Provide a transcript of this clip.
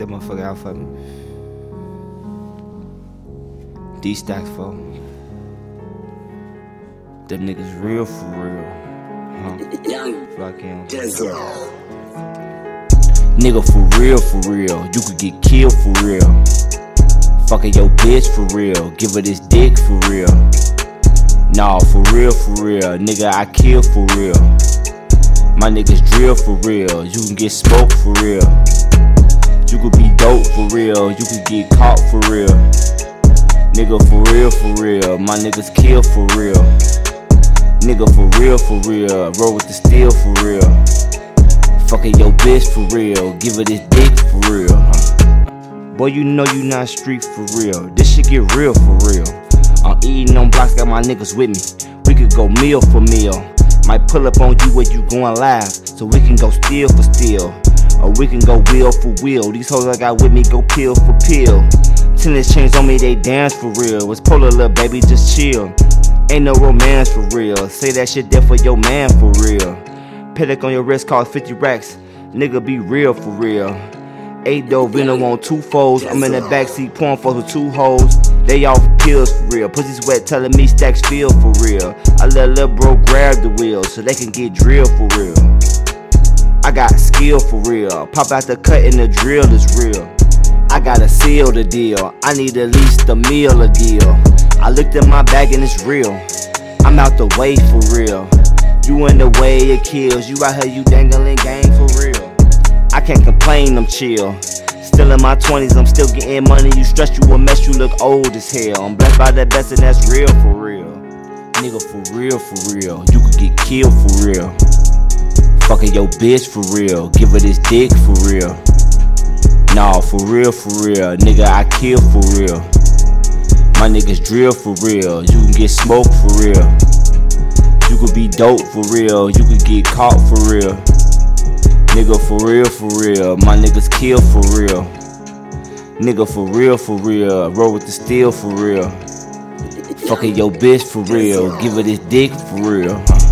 that motherfucker out for me. D stacks for me. Them niggas real for real. Huh? Young Fuck him. Nigga for real, for real. You could get killed for real. Fucking your bitch for real. Give her this dick for real. Nah, for real, for real. Nigga, I kill for real. My niggas drill for real. You can get smoked for real. Dope for real. You could get caught for real. Nigga, for real, for real. My niggas kill for real. Nigga, for real, for real. Roll with the steel for real. Fucking your bitch for real. Give her this dick for real. Boy, you know you not street for real. This shit get real for real. I'm eating on blocks, got my niggas with me. We could go meal for meal. Might pull up on you when you going live, so we can go steal for steal. Or we can go wheel for wheel. These hoes I got with me go pill for pill. Tennis chains on me, they dance for real. It's polar little baby, just chill. Ain't no romance for real. Say that shit there for your man for real. Patek on your wrist cost 50 racks. Nigga be real for real. Eight dough Vino on two folds. I'm in the backseat pouring for with two hoes. They off pills for real. Pussy's wet telling me stacks feel for real. I let little bro grab the wheel so they can get drilled for real. I got skill for real. Pop out the cut and the drill is real. I gotta seal the deal. I need at least a meal a deal. I looked at my bag and it's real. I'm out the way for real. You in the way it kills. You out here, you dangling gang for real. I can't complain, I'm chill. Still in my 20s, I'm still getting money. You stress, you a mess, you look old as hell. I'm blessed by the best, and that's real for real. Nigga, for real, for real. You could get killed for real. Fucking your bitch for real. Give her this dick for real. Nah, for real, for real. Nigga, I kill for real. My niggas drill for real. You can get smoked for real. You could be dope for real. You could get caught for real. Nigga, for real, for real. My niggas kill for real. Nigga, for real, for real. Roll with the steel for real. Fucking your bitch for real. Give her this dick for real.